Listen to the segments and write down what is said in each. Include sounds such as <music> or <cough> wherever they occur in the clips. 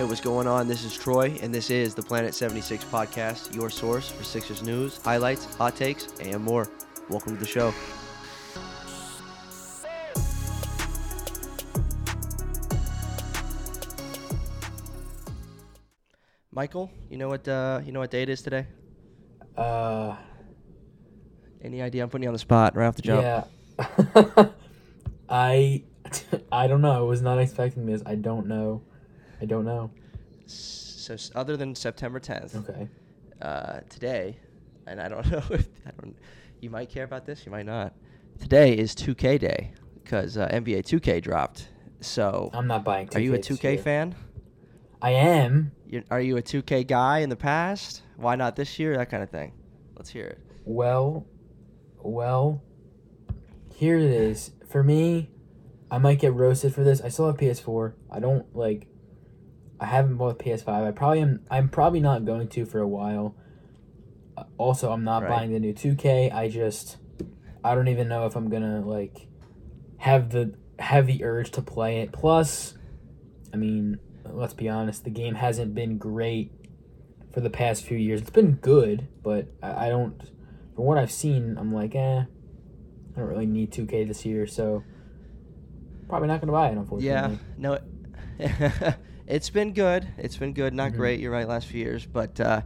Hey, what's going on? This is Troy, and this is the Planet 76 podcast, your source for Sixers news, highlights, hot takes, and more. Welcome to the show. Michael, you know what uh, you know what day it is today? Uh, Any idea? I'm putting you on the spot right off the jump. yeah. <laughs> I <laughs> I don't know. I was not expecting this. I don't know. I don't know. So, s- other than September 10th, Okay. uh, today, and I don't <laughs> know if I don't, you might care about this, you might not. Today is 2K day because uh, NBA 2K dropped. So, I'm not buying 2K are you a this 2K year. fan? I am. you are you a 2K guy in the past? Why not this year? That kind of thing. Let's hear it. Well, well, here it is. For me, I might get roasted for this. I still have PS4. I don't like. I haven't bought PS5. I probably am. I'm probably not going to for a while. Uh, Also, I'm not Right. buying the new 2K. I just, I don't even know if I'm gonna like have the have the urge to play it. Plus, I mean, let's be honest. The game hasn't been great for the past few years. It's been good, but I, I don't. From what I've seen, I'm like, eh, I don't really need 2K this year, so probably not gonna buy it. Unfortunately. Yeah, no, it, <laughs> it's been good. It's been good, not Mhm. great. You're right, last few years, but uh,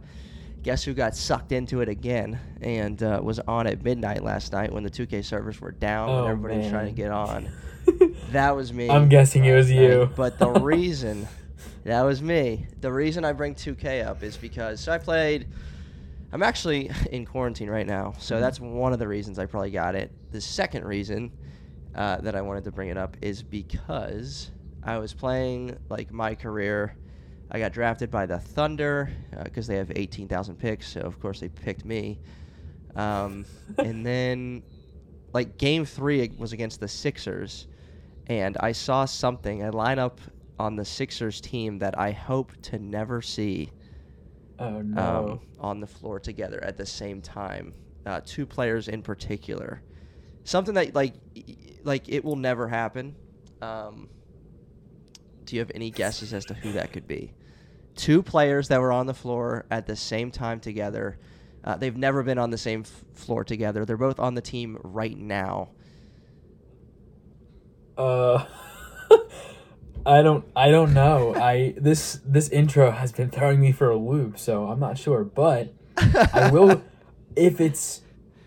guess who got sucked into it again and uh, was on at midnight last night when the 2K servers were down Oh, and everybody was trying to get on. <laughs> That was me. I'm guessing it was last you. But the reason that was me. The reason I bring 2K up is because so I played. I'm actually in quarantine right now, Mm-hmm. so that's one of the reasons I probably got it. The second reason uh, that I wanted to bring it up is because I was playing like my career. I got drafted by the Thunder because they have 18,000 picks, so of course they picked me. Um, <laughs> and then, like game three was against the Sixers, and I saw something, a lineup on the Sixers team that I hope to never see oh no. um, on the floor together at the same time. Uh, two players in particular, something that like like it will never happen. Um, do you have any guesses as to who that could be? Two players that were on the floor at the same time together. Uh, they've never been on the same f- floor together. They're both on the team right now. Uh, <laughs> I don't. I don't know. I this this intro has been throwing me for a loop, so I'm not sure. But I <laughs> will if it's.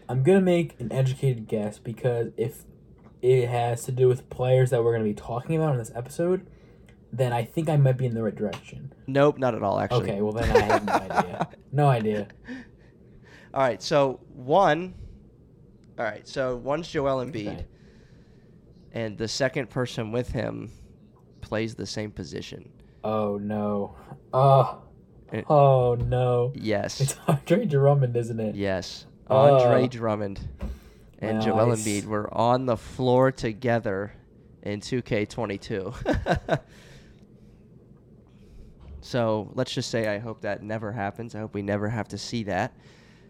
I'm gonna make an educated guess because if it has to do with players that we're gonna be talking about in this episode, then I think I might be in the right direction. Nope, not at all. Actually. Okay, well then I have no <laughs> idea. No idea. <laughs> All right, so one. All right, so one's Joel Embiid, Okay. and the second person with him plays the same position. Oh no. Oh. It- Oh no. Yes, It's <laughs> Andre Drummond, isn't it? yes. Andre Oh. Drummond and Joel Nice. Embiid were on the floor together in 2K22. So let's just say I hope that never happens. I hope we never have to see that.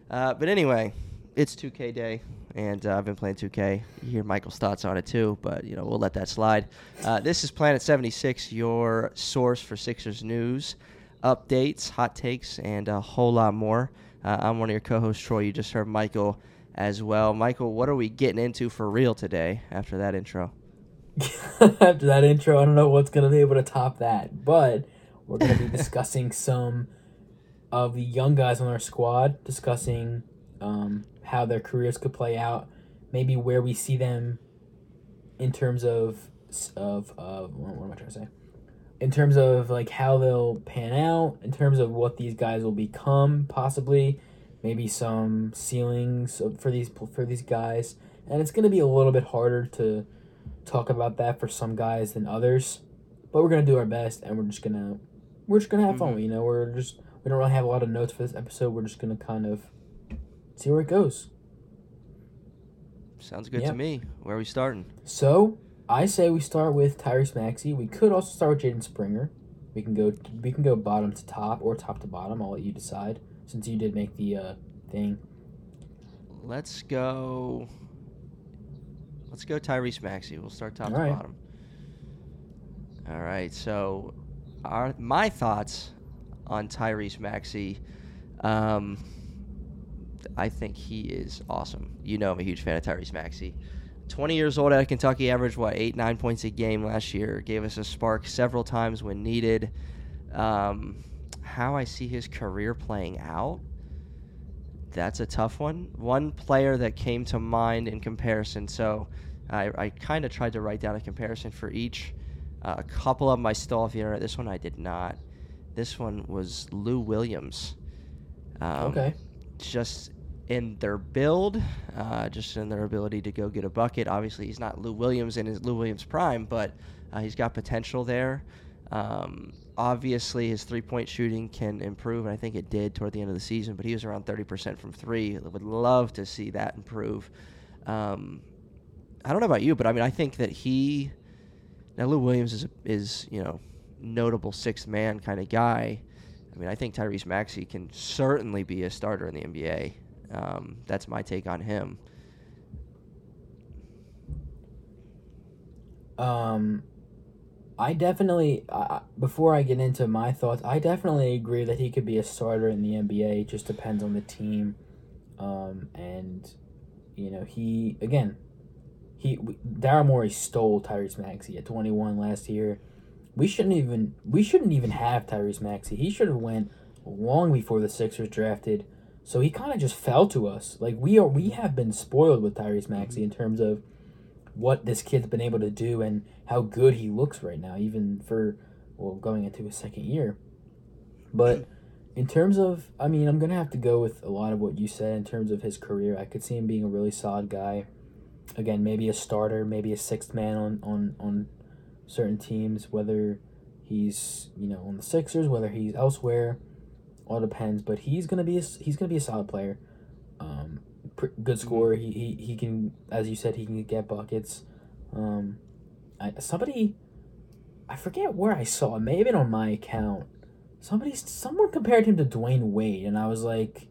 Uh, but anyway, it's 2K day, and uh, I've been playing 2K. You hear Michael's thoughts on it too, but you know we'll let that slide. Uh, this is Planet 76, your source for Sixers news, updates, hot takes, and a whole lot more. Uh, I'm one of your co-hosts, Troy. You just heard Michael as well. Michael, what are we getting into for real today after that intro? <laughs> After that intro, I don't know what's gonna be able to top that, but we're gonna be discussing some of the young guys on our squad, discussing um, how their careers could play out, maybe where we see them in terms of of of what am I trying to say? In terms of like how they'll pan out, in terms of what these guys will become, possibly, maybe some ceilings for these for these guys, and it's gonna be a little bit harder to talk about that for some guys than others. But we're gonna do our best, and we're just gonna we're just gonna have fun. Mhm. You know, we're just we don't really have a lot of notes for this episode. We're just gonna kind of see where it goes. Sounds good Yep. to me. Where are we starting? So I say we start with Tyrese Maxey. We could also start with Jaden Springer. We can go we can go bottom to top or top to bottom. I'll let you decide since you did make the uh, thing. Let's go. Let's go Tyrese Maxey. We'll start top All to right. bottom. All right. So our my thoughts on Tyrese Maxey. Um, I think he is awesome. You know, I'm a huge fan of Tyrese Maxey. 20 years old out of Kentucky, averaged what eight nine points a game last year. Gave us a spark several times when needed. Um, how I see his career playing out, that's a tough one. One player that came to mind in comparison. So I, I kind of tried to write down a comparison for each. Uh, a couple of them I off the internet. This one I did not. This one was Lou Williams. Um, okay. Just in their build, uh, just in their ability to go get a bucket. Obviously, he's not Lou Williams in his Lou Williams prime, but uh, he's got potential there. Um, obviously, his three point shooting can improve, and I think it did toward the end of the season, but he was around 30% from three. Would love to see that improve. Um, I don't know about you, but I mean, I think that he. Now, Lou Williams is, is you know, notable sixth man kind of guy. I mean, I think Tyrese Maxey can certainly be a starter in the NBA. Um, that's my take on him. Um, I definitely, uh, before I get into my thoughts, I definitely agree that he could be a starter in the NBA. It just depends on the team. Um, and, you know, he, again, he Daryl Morey stole Tyrese Maxey at 21 last year. We shouldn't even we shouldn't even have Tyrese Maxey. He should have went long before the Sixers drafted. So he kind of just fell to us. Like we are we have been spoiled with Tyrese Maxey in terms of what this kid's been able to do and how good he looks right now, even for well going into his second year. But in terms of, I mean, I'm gonna have to go with a lot of what you said in terms of his career. I could see him being a really solid guy. Again, maybe a starter, maybe a sixth man on on on certain teams, whether he's you know on the Sixers, whether he's elsewhere, all depends. But he's gonna be a, he's gonna be a solid player, um, pr- good scorer. He, he he can, as you said, he can get buckets. Um, I, somebody, I forget where I saw it. Maybe on my account. Somebody, someone compared him to Dwyane Wade, and I was like,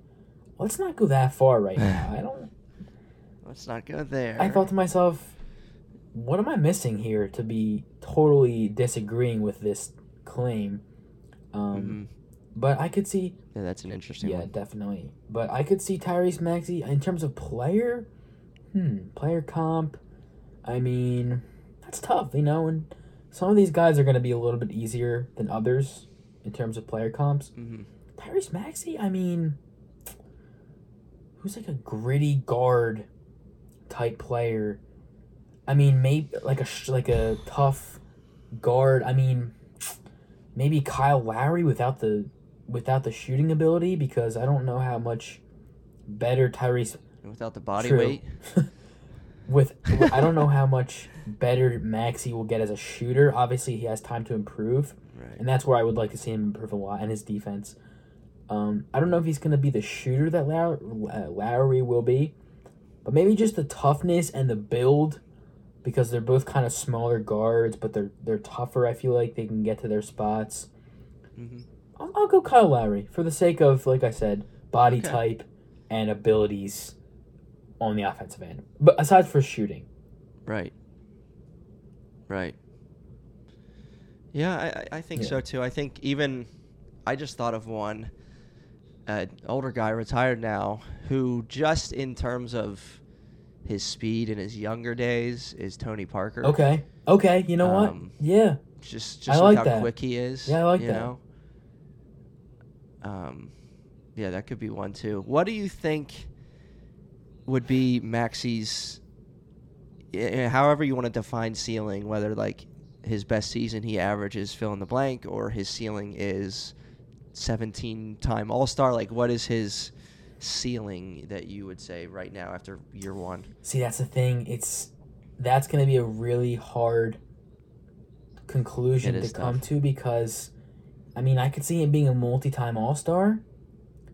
let's not go that far right now. <sighs> I don't. Let's not go there. I thought to myself, what am I missing here to be totally disagreeing with this claim? Um, hmm But I could see, Yeah, that's an interesting yeah, one. definitely. But I could see Tyrese Maxey in terms of player, hmm, player comp. I mean, that's tough, you know. And some of these guys are going to be a little bit easier than others in terms of player comps. hmm Tyrese Maxey, I mean, who's like a gritty guard type player. I mean, maybe like a like a tough guard. I mean, maybe Kyle Lowry without the without the shooting ability because I don't know how much better Tyrese Without the body True. weight. <laughs> with I don't know how much better Maxey will get as a shooter. Obviously, he has time to improve, Right. and that's where I would like to see him improve a lot and his defense. Um, I don't know if he's going to be the shooter that Low- uh, Lowry will be, but maybe just the toughness and the build, because they're both kind of smaller guards, but they're they're tougher. I feel like they can get to their spots. hmm I'll, I'll go Kyle Lowry for the sake of, like I said, body Okay. type and abilities on the offensive end. But aside for shooting, Right. Right. Yeah, I, I- I think Yeah. so too. I think even I just thought of one uh, older guy retired now who just in terms of his speed in his younger days is Tony Parker. okay, okay, you know Um, what? Yeah, Just I just like how that. quick he is. Yeah, I like you that. Know? Um, yeah, that could be one too. What do you think would be Maxey's? eh, However you want to define ceiling, whether like his best season he averages fill in the blank, or his ceiling is seventeen-time All Star. Like, what is his ceiling that you would say right now after year one? see, that's the thing. It's that's gonna be a really hard conclusion to is come to because, I mean, I could see him being a multi-time All Star,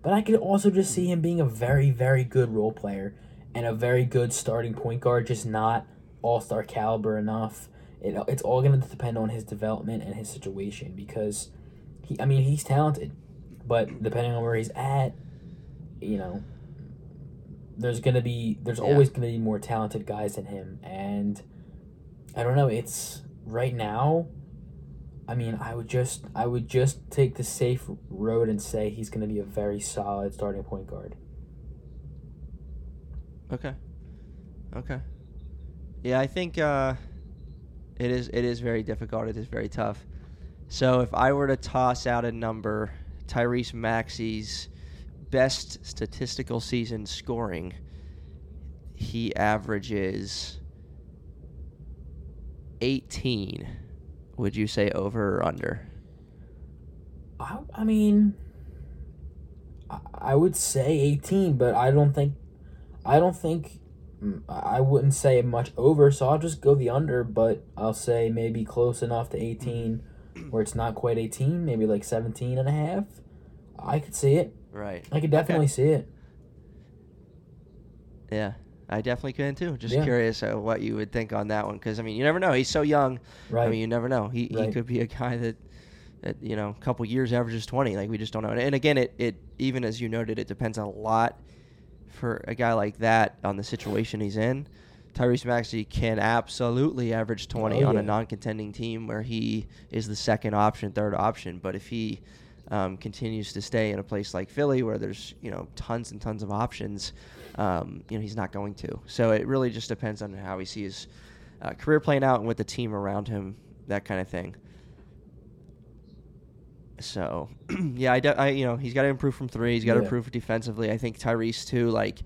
but I could also just see him being a very, very good role player and a very good starting point guard, just not All Star caliber enough. It, it's all gonna depend on his development and his situation because he, I mean, he's talented, but depending on where he's at, you know, there's gonna be there's Yeah. always gonna be more talented guys than him, and I don't know. It's right now. I mean, I would just I would just take the safe road and say he's going to be a very solid starting point guard. Okay. Okay. Yeah, I think uh, it is it is very difficult. It is very tough. So if I were to toss out a number, Tyrese Maxey's best statistical season scoring, he averages 18. Would you say over or under? I, I mean, I, I would say 18, but I don't think, I don't think, mm, I wouldn't say much over, so I'll just go the under, but I'll say maybe close enough to 18 where it's not quite 18, maybe like 17 and a half. I could see it. Right. I could definitely see it. Yeah, I definitely could too. Just Yeah. curious uh, what you would think on that one, because I mean, you never know. He's so young. Right. I mean, you never know. He he could be a guy that that you know, a couple years averages twenty. Like we just don't know. And, and again, it it even as you noted, it depends a lot for a guy like that on the situation he's in. Tyrese Maxey can absolutely average 20 Oh, on a non-contending team where he is the second option, third option. But if he um, continues to stay in a place like Philly where there's you know tons and tons of options, um, you know he's not going to. So it really just depends on how he sees uh, career playing out and with the team around him, that kind of thing. So, <clears throat> yeah, I, de- I you know he's got to improve from three. He's got to Yeah. improve defensively. I think Tyrese too. Like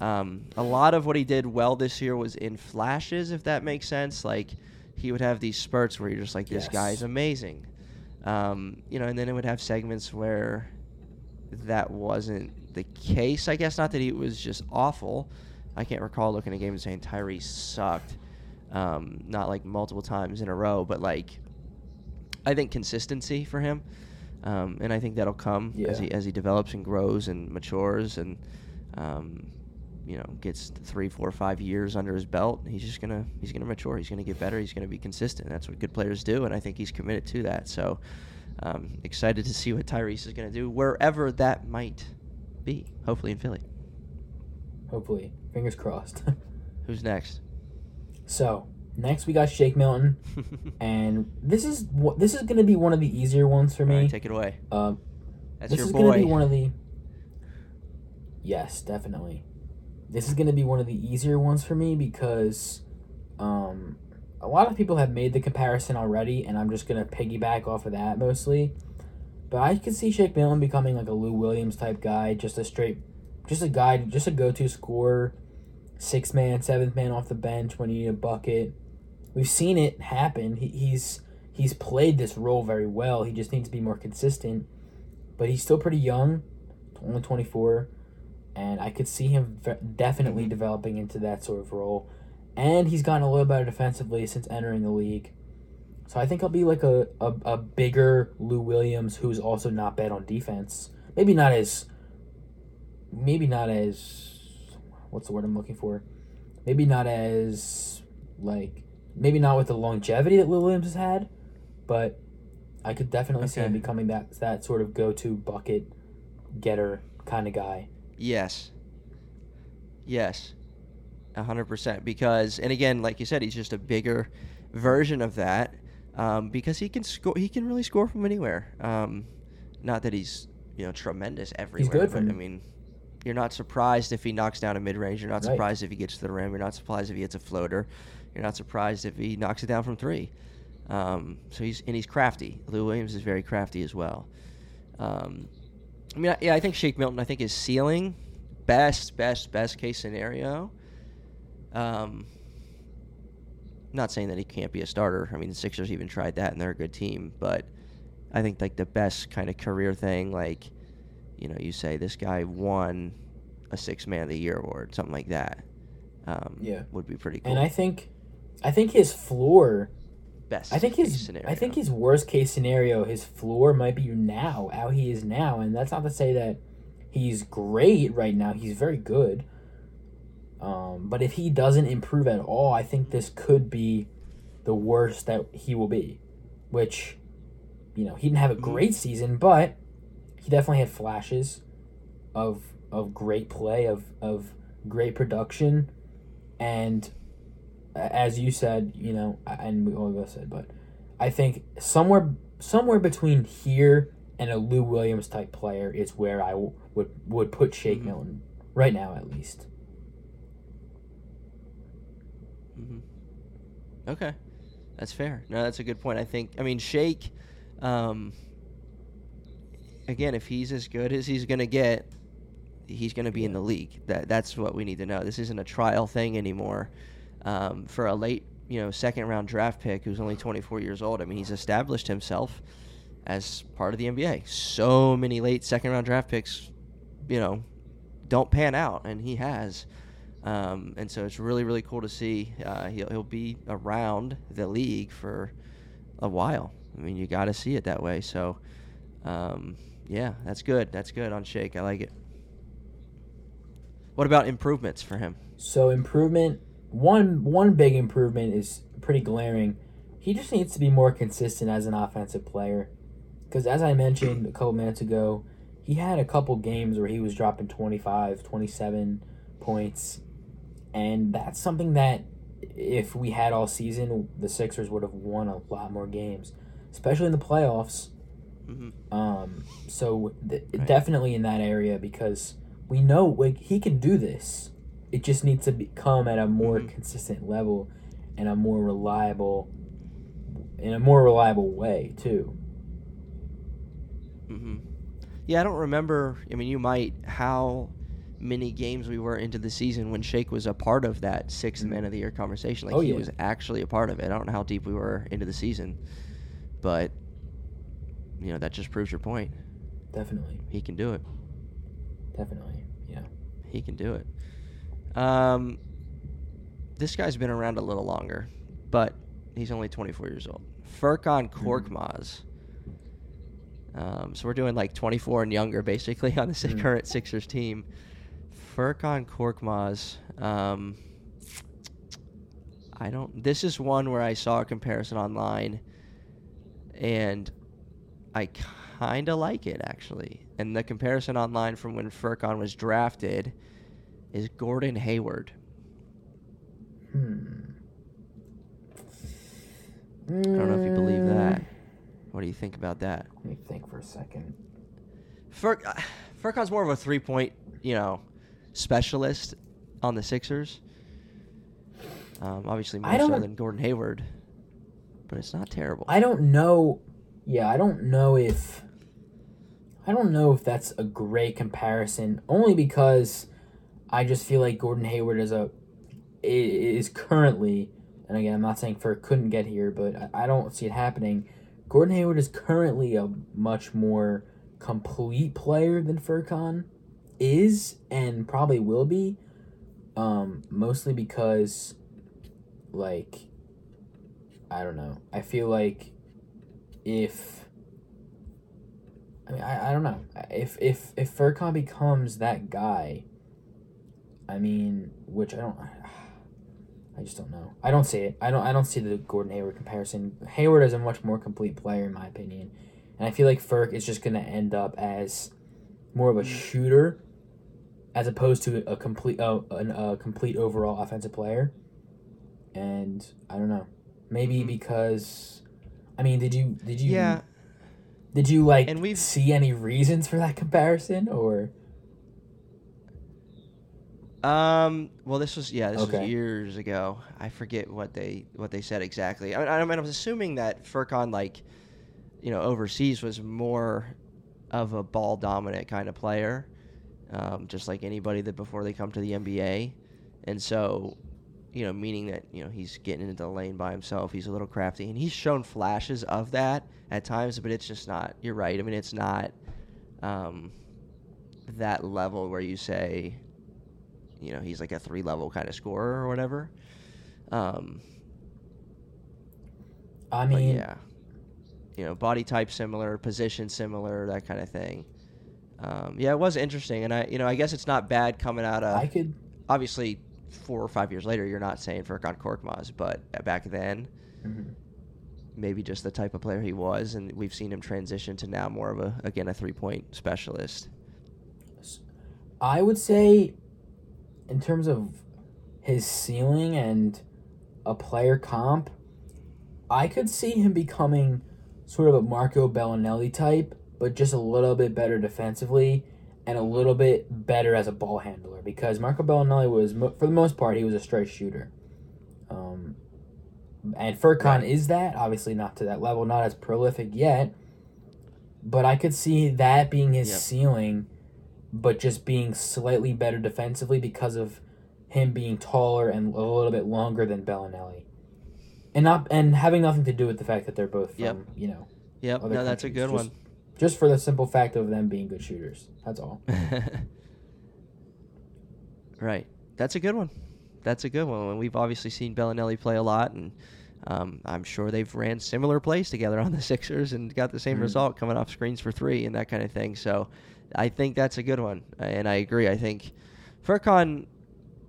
um, a lot of what he did well this year was in flashes, if that makes sense. Like he would have these spurts where you're just like, this Yes. guy's amazing. Um, you know, and then it would have segments where that wasn't the case. I guess not that he was just awful. I can't recall looking at a game and saying Tyree sucked. Um, not like multiple times in a row, but like I think consistency for him, um, and I think that'll come as he as he develops and grows and matures and um, you know gets three, four, five years under his belt. He's just gonna he's gonna mature. He's gonna get better. He's gonna be consistent. That's what good players do, and I think he's committed to that. So um, excited to see what Tyrese is gonna do wherever that might be. Hopefully in Philly. Hopefully. Fingers crossed. <laughs> Who's next? so, next we got Shake Milton. <laughs> And this is wh- this is going to be one of the easier ones for me. right, take it away. Um, That's this your is going to boy. be one of the. <laughs> Yes, definitely. This is going to be one of the easier ones for me because um, a lot of people have made the comparison already, and I'm just going to piggyback off of that mostly. But I could see Shake Milton becoming like a Lou Williams type guy, just a straight, just a guy, just a go to scorer, six man, seventh man off the bench when you need a bucket. We've seen it happen. He, he's he's played this role very well. He just needs to be more consistent. But he's still pretty young, only 24, and I could see him definitely mm-hmm. developing into that sort of role. And he's gotten a little better defensively since entering the league. So I think he'll be like a, a, a bigger Lou Williams who's also not bad on defense. Maybe not as maybe not as what's the word I'm looking for? Maybe not as like maybe not with the longevity that Lou Williams has had, but I could definitely see him becoming that that sort of go to bucket getter kind of guy. Yes. Yes. Hundred percent. Because, and again, like you said, he's just a bigger version of that. Um, because he can score. He can really score from anywhere. Um, not that he's you know tremendous everywhere. He's good but I mean, you're not surprised if he knocks down a mid range. You're not Right. surprised if he gets to the rim. You're not surprised if he hits a floater. You're not surprised if he knocks it down from three. Um, so he's and he's crafty. Lou Williams is very crafty as well. Um, I mean, I- yeah, I think Shake Milton. I think his ceiling, best, best, best case scenario. Um, not saying that he can't be a starter. I mean, the Sixers even tried that, and they're a good team. But I think like the best kind of career thing, like you know, you say this guy won a Six Man of the Year award, something like that. Um, Yeah. would be pretty cool. And I think I think his floor best. I think case his scenario. I think his worst case scenario, his floor might be now, how he is now, and that's not to say that he's great right now. He's very good. Um, but if he doesn't improve at all, I think this could be the worst that he will be. Which, you know, he didn't have a Mhm. great season, but he definitely had flashes of of great play, of of great production, and as you said, you know, and we all us said, but I think somewhere somewhere between here and a Lou Williams type player is where I w- would would put Shake Mhm. Milton right now at least. hmm Okay, that's fair. No, that's a good point. I think. I mean, Shake. Um, again, if he's as good as he's gonna get, he's gonna be in the league. That that's what we need to know. This isn't a trial thing anymore. Um, for a late, you know, second round draft pick who's only 24 years old. I mean, he's established himself as part of the NBA. So many late second round draft picks, you know, don't pan out, and he has. Um, and so it's really, really cool to see. Uh, he'll, he'll be around the league for a while. I mean, you got to see it that way. So, um, yeah, that's good. That's good on Shake. I like it. What about improvements for him? So improvement one one big improvement is pretty glaring. He just needs to be more consistent as an offensive player. Cuz as I mentioned a couple minutes ago, he had a couple games where he was dropping 25, 27 points. And that's something that if we had all season, the Sixers would have won a lot more games, especially in the playoffs. hmm Um, so th- Right. definitely in that area because we know like he can do this. It just needs to become at a more Mhm. consistent level and a more reliable, in a more reliable way too. hmm Yeah, I don't remember. I mean, you might how many games we were into the season when Shake was a part of that 6th Mhm. man of the year conversation. Like Oh, he yeah. was actually a part of it. I don't know how deep we were into the season, but you know that just proves your point. Definitely, He can do it. definitely, yeah. He can do it. Um, this guy's been around a little longer, but he's only 24 years old. Furkan Korkmaz. Um, so we're doing like 24 and younger, basically, <laughs> on the Mhm. current Sixers team. Furkan Korkmaz. Um, I don't. This is one where I saw a comparison online, and I kind of like it actually. And the comparison online from when Furkan was drafted is Gordon Hayward. Hmm. I don't know if you believe that. Mm, What do you think about that? Let me think for a second. Fur- uh, Furkan's more of a three-point, you know, specialist on the Sixers. Um, obviously more so than Gordon Hayward, but it's not terrible. I don't know. Yeah, I don't know if. I don't know if that's a great comparison. Only because I just feel like Gordon Hayward is a is currently, and again, I'm not saying Fur couldn't get here, but I, I don't see it happening. Gordon Hayward is currently a much more complete player than Furkan is, and probably will be. Um, mostly because, like, I don't know. I feel like if I mean I, I don't know. If if if Furkan becomes that guy, I mean, which I don't <sighs> I just don't know. I don't see it. I don't I don't see the Gordon Hayward comparison. Hayward is a much more complete player in my opinion. And I feel like Ferk is just gonna end up as more of a shooter as opposed to a complete uh, an, a complete overall offensive player. And I don't know. Maybe Mhm. because I mean, did you did you yeah, did you like And we've- see any reasons for that comparison or Um. Well, this was yeah. This Okay. was years ago. I forget what they what they said exactly. I I mean, I was assuming that Furkan, like, you know, overseas was more of a ball dominant kind of player, um, just like anybody that before they come to the NBA, and so, you know, meaning that you know he's getting into the lane by himself. He's a little crafty, and he's shown flashes of that at times, but it's just not. You're right. I mean, it's not. Um, that level where you say you know he's like a three level kind of scorer or whatever. Um, I mean yeah, you know, body type similar, position similar, that kind of thing. Um, yeah, it was interesting, and I, you know, I guess it's not bad coming out of I could obviously four or five years later. You're not saying Furkan Korkmaz, but back then, mhm. maybe just the type of player he was, and we've seen him transition to now more of a again a three point specialist. I would say in terms of his ceiling and a player comp, I could see him becoming sort of a Marco Belinelli type, but just a little bit better defensively and a little bit better as a ball handler because Marco Belinelli was, for the most part, he was a straight shooter. Um, and Furkan right. is that, obviously not to that level, not as prolific yet, but I could see that being his yep. ceiling, but just being slightly better defensively because of him being taller and a little bit longer than Belinelli. And not and having nothing to do with the fact that they're both from, yep. you know. Yep, no, that's a good just, one just for the simple fact of them being good shooters. That's all. <laughs> right. That's a good one. That's a good one. And we've obviously seen Belinelli play a lot, and um, I'm sure they've ran similar plays together on the <laughs> Sixers and got the same mm-hmm. result coming off screens for three and that kind of thing. So I think that's a good one, and I agree. I think Furkan,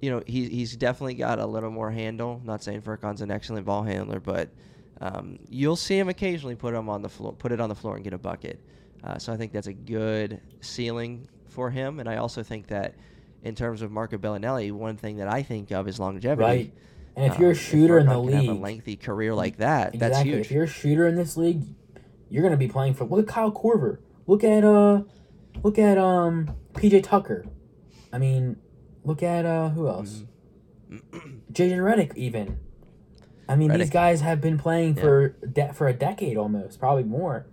you know, he, he's definitely got a little more handle. Not saying Furkan's an excellent ball handler, but um, you'll see him occasionally put him on the floor, put it on the floor and get a bucket. Uh, so I think that's a good ceiling for him. And I also think that in terms of Marco Belinelli, one thing that I think of is longevity. Right. And if you're a shooter in the league, have a lengthy career like that, exactly. that's huge. If you're a shooter in this league, you're going to be playing for. Look at Kyle Korver. Look at uh, look at um PJ Tucker. I mean, look at uh who else? Mm-hmm. JJ Redick even. I mean, Redick. these guys have been playing yeah. for de- for a decade almost, probably more.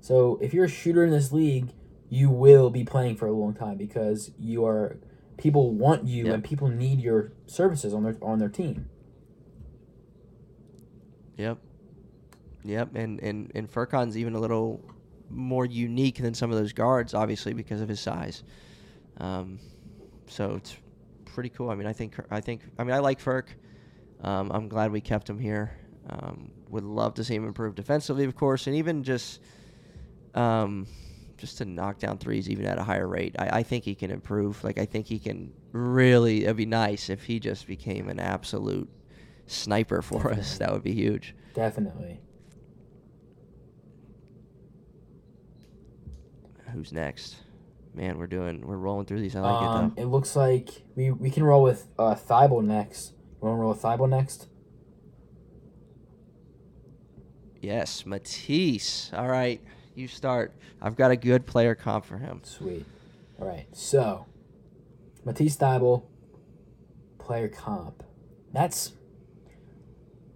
So if you're a shooter in this league, you will be playing for a long time because you are people want you yep. and people need your services on their on their team. Yep. Yep, and and and Furkan's even a little more unique than some of those guards, obviously because of his size. Um, so it's pretty cool. I mean, I think I think I mean I like Ferk. Um, I'm glad we kept him here. Um, would love to see him improve defensively, of course, and even just um, just to knock down threes even at a higher rate. I, I think he can improve. Like I think he can really. It'd be nice if he just became an absolute sniper for <laughs> us. That would be huge. Definitely. Who's next? Man, we're doing we're rolling through these. I like um, it though. It looks like we we can roll with uh Thybulle next. You want to roll with Thybulle next? Yes, Matisse. All right you start. I've got a good player comp for him. Sweet. All right. So, Matisse Thybulle, player comp. That's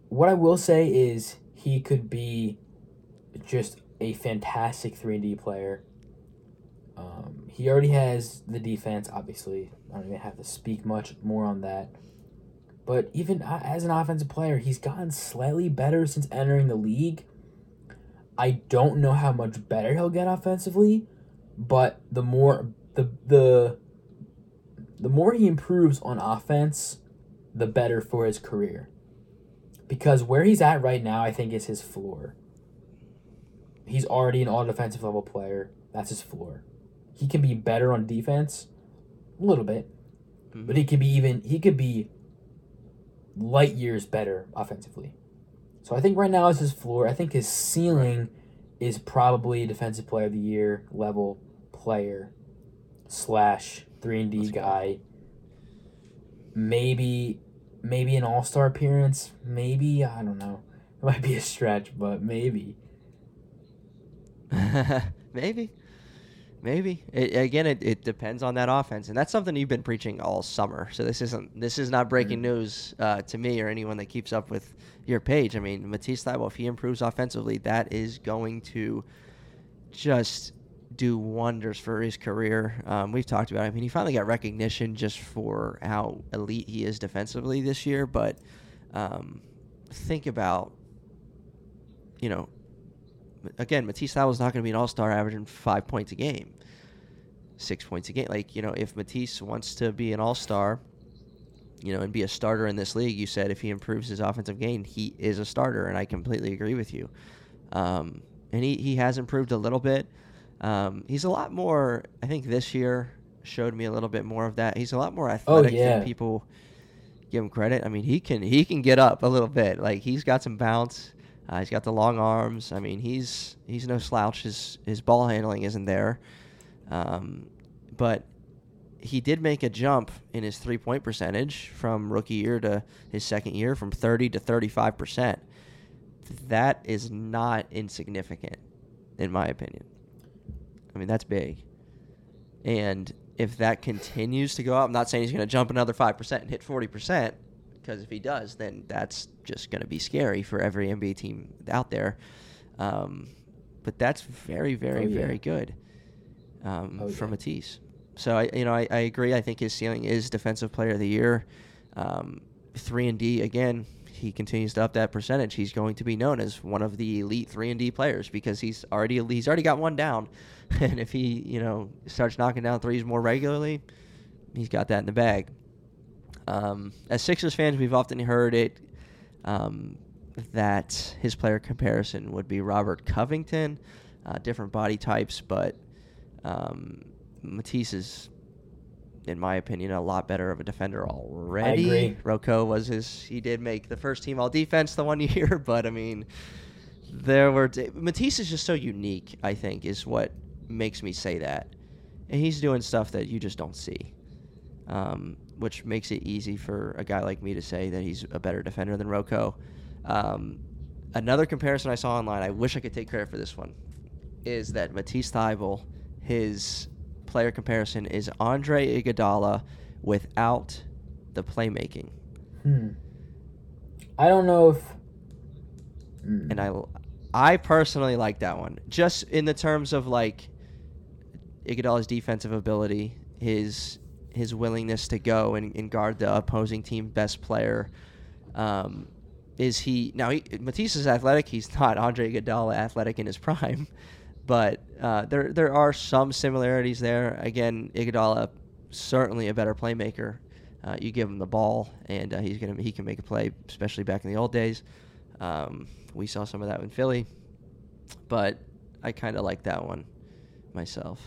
what I will say is he could be just a fantastic 3D player. Um, he already has the defense, obviously. I don't even have to speak much more on that. But even as an offensive player, he's gotten slightly better since entering the league. I don't know how much better he'll get offensively, but the more the the the more he improves on offense, the better for his career. Because where he's at right now, I think is his floor. He's already an all defensive level player. That's his floor. He can be better on defense, a little bit, mm-hmm. but he could be even he could be light years better offensively. So I think right now is his floor. I think his ceiling is probably defensive player of the year level player slash three and D guy. Maybe maybe an all star appearance. Maybe I don't know. It might be a stretch, but maybe. <laughs> maybe. Maybe it, again, it, it depends on that offense, and that's something you've been preaching all summer. So this isn't this is not breaking mm-hmm. news uh, to me or anyone that keeps up with your page. I mean, Matisse Thybulle, if he improves offensively, that is going to just do wonders for his career. Um, we've talked about. It. I mean, he finally got recognition just for how elite he is defensively this year. But um, think about, you know, again, Matisse was not going to be an all star averaging five points a game, six points a game. Like, you know, if Matisse wants to be an all star, you know, and be a starter in this league, you said if he improves his offensive game, he is a starter. And I completely agree with you. Um, and he, he has improved a little bit. Um, he's a lot more, I think this year showed me a little bit more of that. He's a lot more athletic oh, yeah. than people give him credit. I mean, he can he can get up a little bit. Like he's got some bounce. Uh, he's got the long arms. I mean, he's he's no slouch. His his ball handling isn't there, um, but he did make a jump in his three point percentage from rookie year to his second year, from thirty to thirty five percent. that is not insignificant, in my opinion. I mean, that's big. And if that continues to go up, I'm not saying he's going to jump another 5% and hit 40%, because if he does, then that's just going to be scary for every NBA team out there. Um, but that's very, very, Oh, yeah. very good um, Oh, for yeah. Matisse. So I, you know, I, I agree. I think his ceiling is Defensive Player of the Year. Um, three and D again. He continues to up that percentage. He's going to be known as one of the elite three and D players because he's already he's already got one down, <laughs> and if he you know starts knocking down threes more regularly, he's got that in the bag. Um, as Sixers fans, we've often heard it um, that his player comparison would be Robert Covington, uh, different body types, but um, Matisse is, in my opinion, a lot better of a defender already. agree. Rocco was his. He did make the first team all defense the one <laughs> year, but I mean, there were Matisse is just so unique. I think is what makes me say that, and he's doing stuff that you just don't see, um, which makes it easy for a guy like me to say that he's a better defender than Rocco. Um, another comparison I saw online, I wish I could take credit for this one, is that Matisse Thybulle, his player comparison is Andre Iguodala without the playmaking. Hmm. I don't know if. Hmm. and I, I personally like that one. Just in the terms of like Iguodala's defensive ability, his his willingness to go and, and guard the opposing team best player. Um, is he now? He, Matisse is athletic. He's not Andre Iguodala athletic in his <laughs> prime, but uh, there there are some similarities there. Again, Iguodala certainly a better playmaker. Uh, you give him the ball, and uh, he's gonna he can make a play, especially back in the old days. Um, we saw some of that in Philly, but I kind of like that one myself.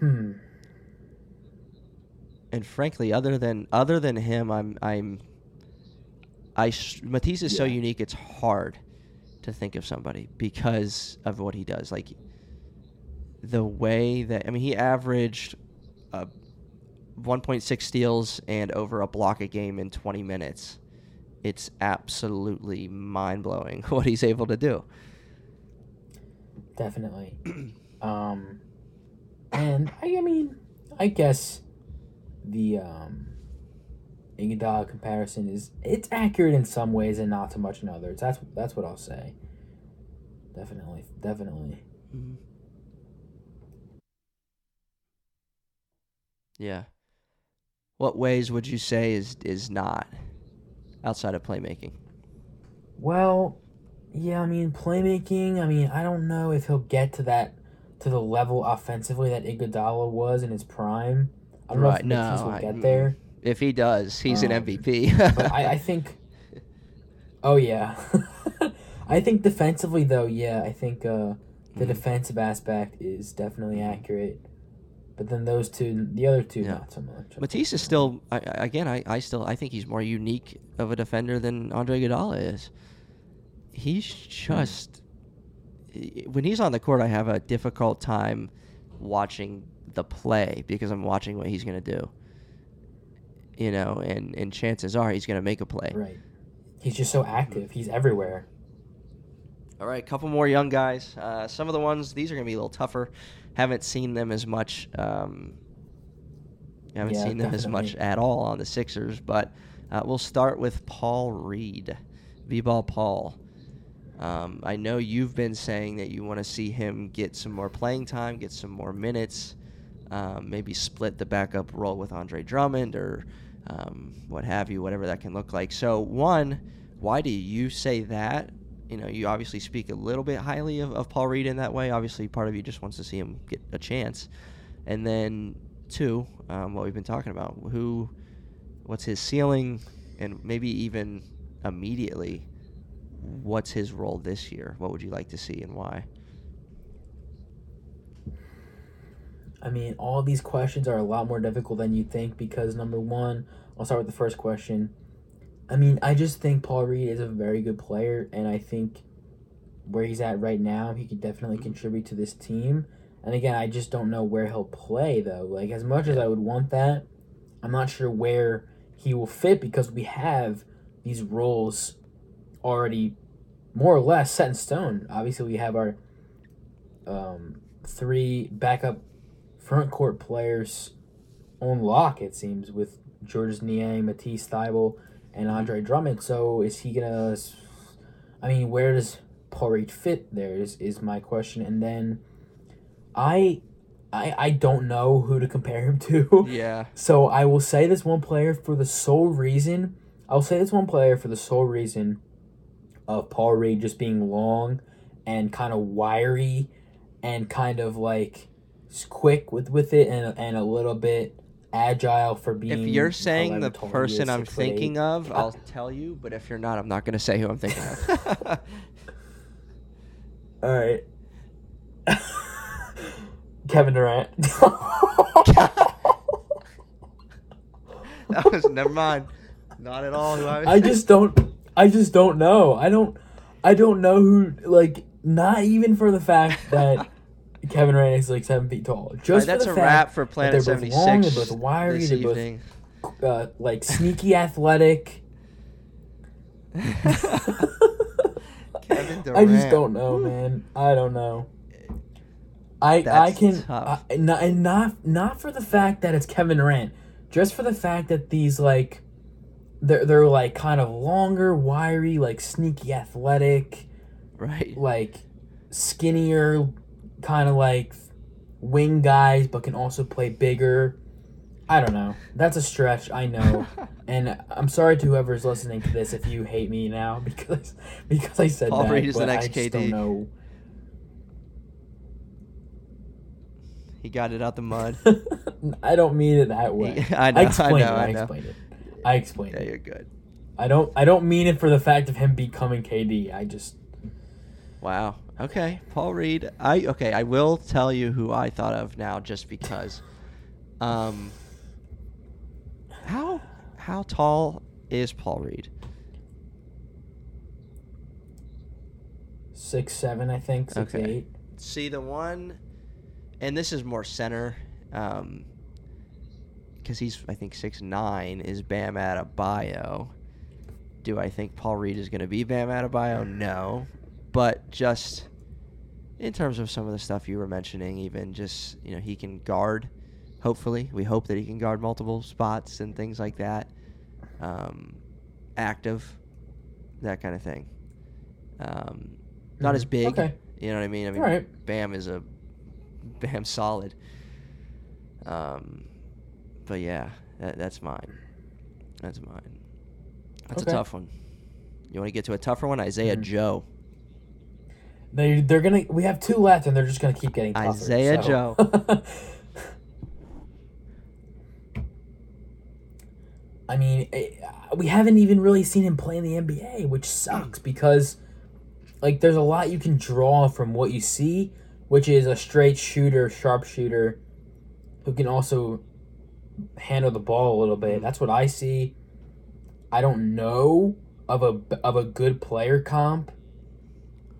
Hmm. And frankly, other than other than him, I'm I'm I Matisse is so unique. It's hard to think of somebody because of what he does. Like the way that I mean, he averaged uh, 1.6 steals and over a block a game in 20 minutes. It's absolutely mind blowing <laughs> what he's able to do. Definitely. <clears throat> um, and I, I mean, I guess the um, Iguodala comparison is it's accurate in some ways and not so much in others. That's that's what I'll say. Definitely, definitely. Mhm. Yeah. What ways would you say is is not outside of playmaking? Well, yeah, I mean playmaking. I mean, I don't know if he'll get to that to the level offensively that Iguodala was in his prime. I don't Right, know if Matisse no, will get there. If he does, he's an Um, MVP. but I, I think. <laughs> Oh yeah, <laughs> I think defensively though, yeah, I think uh, the Mhm. defensive aspect is definitely accurate. But then those two, the other two, Yeah. not so much. Matisse is still, I, I- again, I, I still, I think he's more unique of a defender than Andre Iguodala is. He's just, when he's on the court, I have a difficult time watching the play because I'm watching what he's going to do. You know, and, and chances are he's going to make a play. Right. He's just so active. He's everywhere. All right, a couple more young guys. Uh, some of the ones, these are going to be a little tougher. Haven't seen them as much. Um, haven't Yeah, seen them as much at all on the Sixers, but uh, we'll start with Paul Reed, B-ball Paul. Um, I know you've been saying that you want to see him get some more playing time, get some more minutes, um, maybe split the backup role with Andre Drummond or um, what have you, whatever that can look like. So, one, why do you say that? You know, you obviously speak a little bit highly of, of Paul Reed in that way. Obviously, part of you just wants to see him get a chance. And then, two, um, what we've been talking about, who, what's his ceiling, and maybe even immediately, what's his role this year? What would you like to see and why? I mean, all these questions are a lot more difficult than you think because number one, I'll start with the first question. I mean, I just think Paul Reed is a very good player, and I think where he's at right now, he could definitely contribute to this team. And again, I just don't know where he'll play though. Like as much as I would want that, I'm not sure where he will fit because we have these roles already more or less set in stone. Obviously, we have our um, three backup front court players on lock. It seems with Georges Niang, Matisse Thybulle, and Andre Drummond. So is he gonna? I mean, where does Paul Reed fit? There is is my question. And then, I, I I don't know who to compare him to. Yeah. <laughs> So I will say this one player for the sole reason. I'll say this one player for the sole reason of Paul Reed just being long and kind of wiry and kind of like quick with with it and and a little bit agile for being. If you're saying 11 the person I'm foot eight. thinking of, I'll tell you. But if you're not, I'm not going to say who I'm thinking of. <laughs> All right. <laughs> Kevin Durant. <laughs> that was never mind. Not at all who I was. I just don't. I just don't know. I don't. I don't know who. Like, not even for the fact <laughs> that Kevin Durant is like seven feet tall. Just Alright, that's for a the wrap fact for Planet they're both 76 long, they're both wiry, they're both uh, like sneaky athletic. <laughs> Kevin Durant. <laughs> I just don't know, man. I don't know. I I can. I, not and not not for the fact that it's Kevin Durant, just for the fact that these like they're they're like kind of longer, wiry, like sneaky athletic, Right. like skinnier, kind of like wing guys, but can also play bigger. I don't know. That's a stretch, I know. <laughs> And I'm sorry to whoever's listening to this if you hate me now <laughs> because because I said Paul that. Reed is the next I just KD. don't know. He got it out the mud. <laughs> I don't mean it that way. I know. I I, know. it. I, I know. explained it. I explained Yeah, it. you're good. I don't. I don't mean it for the fact of him becoming KD. I just. Wow. Okay, Paul Reed. I okay. I will tell you who I thought of now, just because. Um. How how tall is Paul Reed? Six seven, I think. Six Okay. eight. See the one, and this is more center, um, because he's I think six nine is Bam Adebayo. Do I think Paul Reed is going to be Bam Adebayo? No, but just in terms of some of the stuff you were mentioning, even just you know he can guard. Hopefully, we hope that he can guard multiple spots and things like that. Um, active, that kind of thing. Um, not as Mhm. big. Okay. You know what I mean? I mean, Alright. Bam is a <laughs> Bam solid. Um, but yeah, that, that's mine. That's mine. That's Okay. a tough one. You want to get to a tougher one? Isaiah Mhm. Joe. They they're gonna. We have two left, and they're just gonna keep getting tougher. Isaiah so. <laughs> I mean, eh, we haven't even really seen him play in the NBA, which sucks because, like, there's a lot you can draw from what you see, which is a straight shooter, sharpshooter, who can also handle the ball a little bit. Mm-hmm. That's what I see. I don't know of a of a good player comp,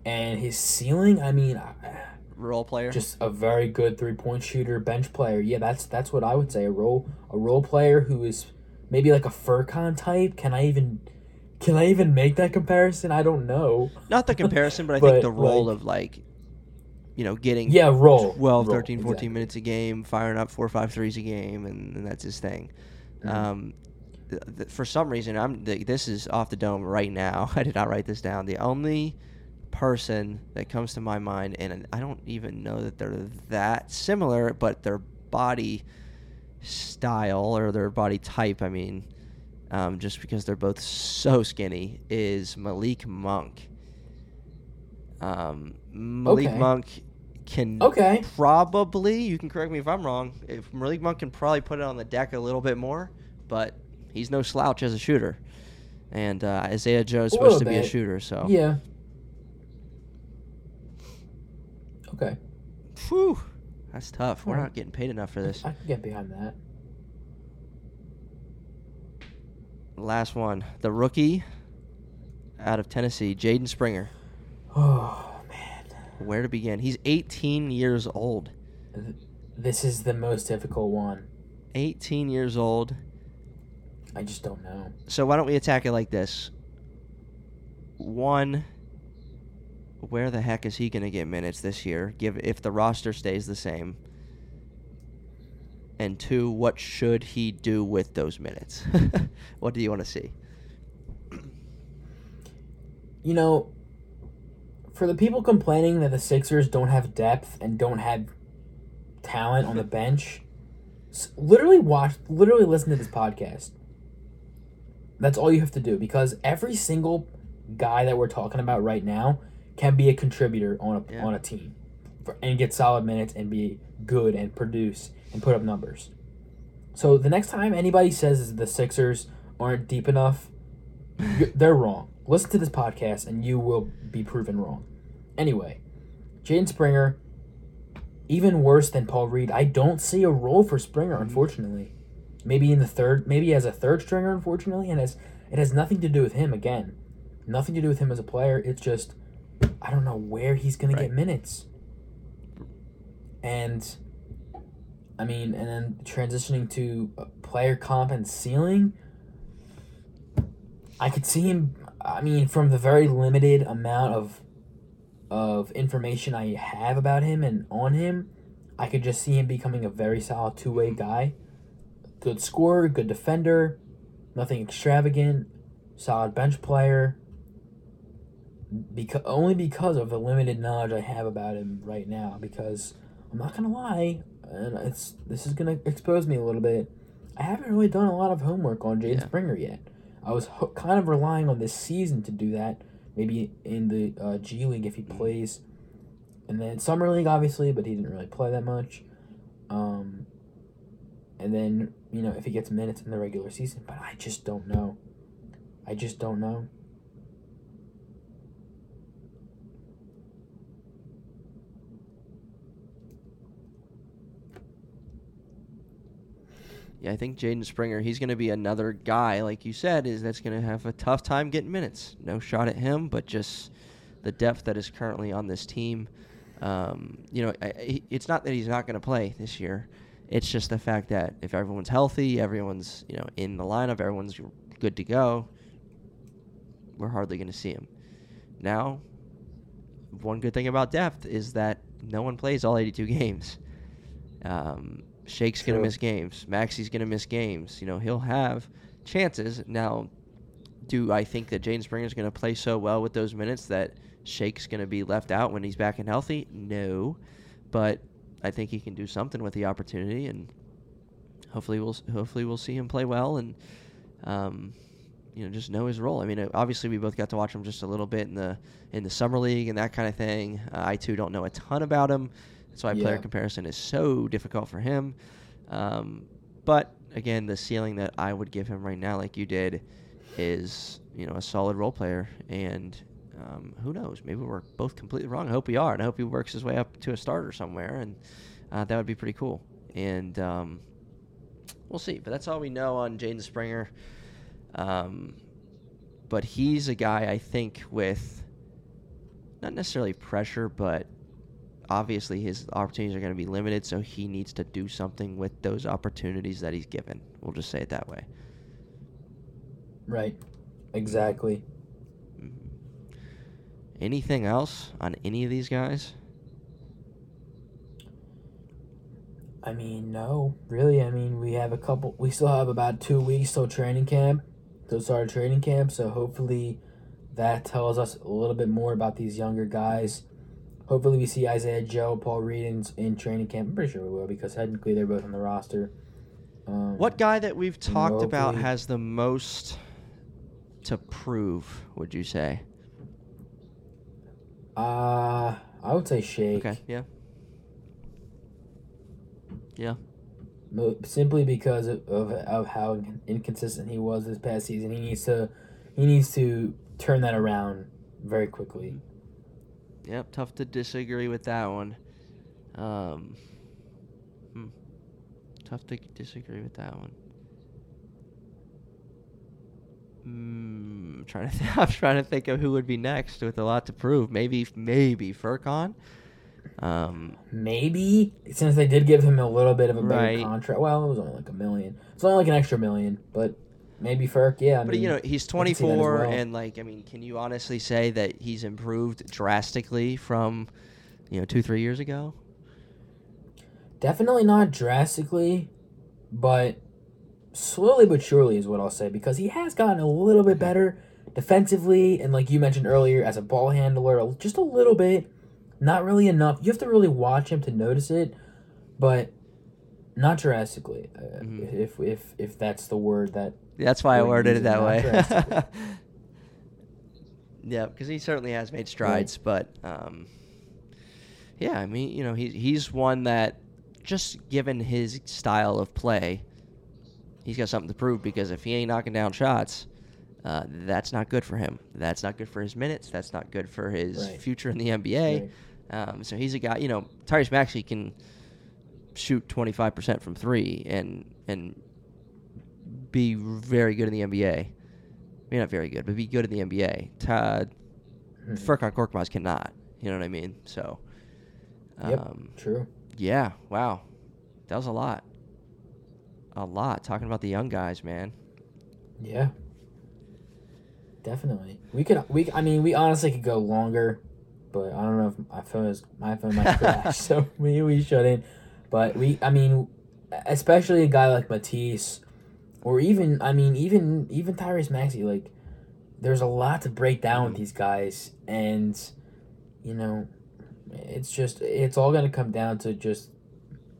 and his ceiling. I mean, Role player. just a very good three point shooter, bench player. Yeah, that's that's what I would say. A role a role player who is maybe like a Furkan type. Can I even can I even make that comparison? I don't know. Not the comparison, but I <laughs> But, think the role like- of like, you know, getting Yeah, role. 12, Role, 13, 14 exactly. minutes a game, firing up four or five threes a game, and, and that's his thing. Mhm. Um, th- th- for some reason, I'm th- this is off the dome right now. <laughs> I did not write this down. The only person that comes to my mind, and I don't even know that they're that similar, but their body style or their body type, I mean, um, just because they're both so skinny, is Malik Monk. Um, Malik Okay. Monk can Okay. probably you can correct me if I'm wrong. If Malik Monk can probably put it on the deck a little bit more, but he's no slouch as a shooter. And uh, Isaiah Joe is supposed to little be a shooter, so Yeah. Okay. Whew, that's tough. We're Alright. not getting paid enough for this. I can get behind that. Last one, the rookie out of Tennessee, Jaden Springer. <sighs> Oh Where to begin? He's 18 years old. this is the most difficult one. 18 years old. I just don't know. So why don't we attack it like this? one, where the heck is he going to get minutes this year? Give if the roster stays the same. And two, what should he do with those minutes? <laughs> what do you want to see? You know, for the people complaining that the Sixers don't have depth and don't have talent on the <laughs> bench, literally watch, literally listen to this podcast. That's all you have to do because every single guy that we're talking about right now can be a contributor on a yeah. on a team, for, and get solid minutes and be good and produce and put up numbers. So the next time anybody says the Sixers aren't deep enough, <laughs> they're wrong. Listen to this podcast and you will be proven wrong. Anyway, Jaden Springer, even worse than Paul Reed. I don't see a role for Springer, mm-hmm. unfortunately. Maybe in the third, maybe as a third stringer, unfortunately, and as it has nothing to do with him. Again, nothing to do with him as a player. It's just I don't know where he's gonna right. get minutes. And I mean, and then transitioning to player comp and ceiling, I could see him. I mean, from the very limited amount of of information I have about him and on him, I could just see him becoming a very solid two way guy. Good scorer, good defender, nothing extravagant, solid bench player. Because only because of the limited knowledge I have about him right now. Because I'm not gonna lie, and it's this is gonna expose me a little bit. I haven't really done a lot of homework on Jaden yeah. Springer yet. I was ho- kind of relying on this season to do that maybe in the uh, G League if he plays, and then Summer League obviously, but he didn't really play that much. Um, and then you know if he gets minutes in the regular season, but I just don't know. I just don't know. Yeah, I think Jaden Springer, he's going to be another guy, like you said, is that's going to have a tough time getting minutes. No shot at him, but just the depth that is currently on this team. Um, you know, I, it's not that he's not going to play this year. It's just the fact that if everyone's healthy, everyone's you know in the lineup, everyone's good to go. We're hardly going to see him. Now, one good thing about depth is that no one plays all 82 <laughs> games. Um, Shake's going to miss games. Maxey's going to miss games. You know, he'll have chances. Now, do I think that Jaden Springer's going to play so well with those minutes that Shake's going to be left out when he's back and healthy? No. But I think he can do something with the opportunity, and hopefully we'll hopefully we'll see him play well and um, you know just know his role. I mean, obviously we both got to watch him just a little bit in the in the summer league and that kind of thing. Uh, I too don't know a ton about him. That's why yeah. player comparison is so difficult for him. Um, but again, the ceiling that I would give him right now, like you did, is you know a solid role player. And um, who knows? Maybe we're both completely wrong. I hope we are, and I hope he works his way up to a starter somewhere, and uh, that would be pretty cool. And um, we'll see. But that's all we know on Jaden Springer. Um, but he's a guy I think with not necessarily pressure, but obviously his opportunities are going to be limited, so he needs to do something with those opportunities that he's given. We'll just say it that way. Right. Exactly. Mm-hmm. Anything else on any of these guys? I mean, no, really. I mean, we have a couple. We still have about two weeks till training camp, to start training camp. So hopefully, that tells us a little bit more about these younger guys Hopefully, we see Isaiah Joe, Paul Reed in, in training camp. I'm pretty sure we will because technically they're both on the roster. Um, what guy that we've talked about has the most to prove? Would you say? Uh, I would say Shake. Okay. Yeah. Yeah. Simply because of, of, of how inconsistent he was this past season, he needs to he needs to turn that around very quickly. Yep, tough to disagree with that one. Um, hmm. Tough to disagree with that one. Mm, I'm trying to <laughs> th- I'm trying to think of who would be next with a lot to prove. Maybe maybe Furkan. Um, maybe since they did give him a little bit of a better right. contract. Well, it was only like a million. It's only like an extra million, but maybe Ferk. Yeah, I But mean, you know, he's I can see that as 24, well. and like, I mean, can you honestly say that he's improved drastically from, you know, two, three years ago? definitely not drastically, but slowly but surely is what I'll say because he has gotten a little bit better defensively, and like you mentioned earlier, as a ball handler, just a little bit. Not really enough. You have to really watch him to notice it, but not drastically. Uh, Mhm. If if if that's the word that That's why I worded it that way. <laughs> yeah, because he certainly has made strides, but um, yeah, I mean, you know, he he's one that just given his style of play, he's got something to prove. Because if he ain't knocking down shots, uh, that's not good for him. That's not good for his minutes. That's not good for his Right. future in the NBA. Right. Um, so he's a guy. You know, Tyrese Maxey can shoot twenty five percent from three and and be very good in the NBA. Maybe not very good, but be good in the NBA. Todd Mhm. Furkan Korkmaz cannot. You know what I mean? So, Yep. um, True. yeah. Wow, that was a lot. A lot talking about the young guys, man. Yeah. Definitely. We could we I mean we honestly could go longer, but I don't know if my phone is my phone might crash, <laughs> so maybe we shouldn't. But we I mean especially a guy like Matisse or even I mean even even Tyrese Maxey like there's a lot to break down with these guys and you know it's just it's all going to come down to just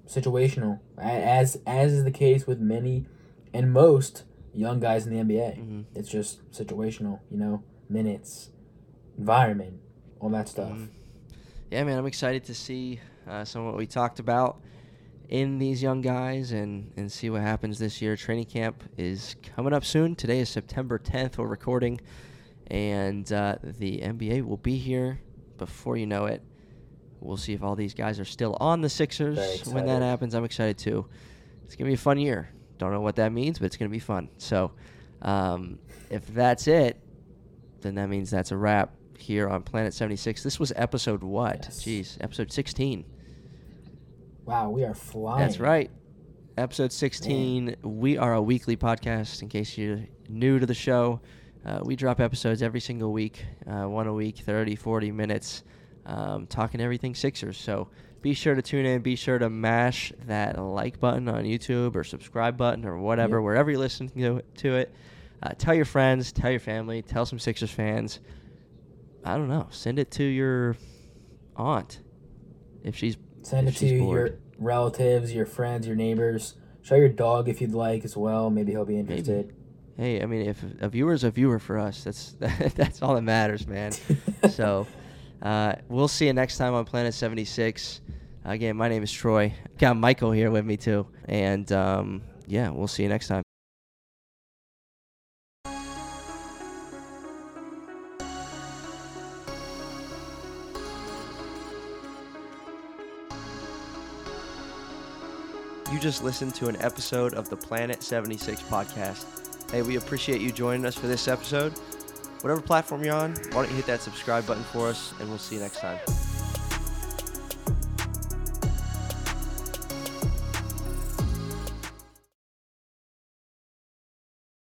situational as as is the case with many and most young guys in the NBA. Mhm. It's just situational, you know, minutes, environment, all that stuff. Mhm. Yeah, man, I'm excited to see uh, some of what we talked about in these young guys and, and see what happens this year. Training camp is coming up soon. Today is September 10th. We're recording, and uh, the NBA will be here before you know it. We'll see if all these guys are still on the Sixers when that happens. I'm excited too. It's gonna be a fun year. Don't know what that means, but it's gonna be fun. So, um, if that's it, then that means that's a wrap here on Planet 76. This was episode what? Yes. Jeez, episode 16. Wow, we are flying. That's right. Episode 16. We are a weekly podcast, in case you're new to the show. Uh, we drop episodes every single week, uh, one a week, 30, 40 minutes, um, talking everything Sixers. So be sure to tune in. Be sure to mash that like button on YouTube or subscribe button or whatever, Yep. wherever you're listening to, to it. Uh, tell your friends, tell your family, tell some Sixers fans. I don't know. Send it to your aunt if she's Send it to your relatives, your friends, your neighbors. Show your dog if you'd like as well. Maybe he'll be interested. Hey, I mean, if a viewer's a viewer for us, that's <laughs> that's all that matters, man. <laughs> so, uh, we'll see you next time on Planet 76. Again, my name is Troy. Got Michael here with me too, and um, yeah, we'll see you next time. Just listened to an episode of the Planet 76 podcast. Hey, we appreciate you joining us for this episode. Whatever platform you're on, why don't you hit that subscribe button for us, and we'll see you next time.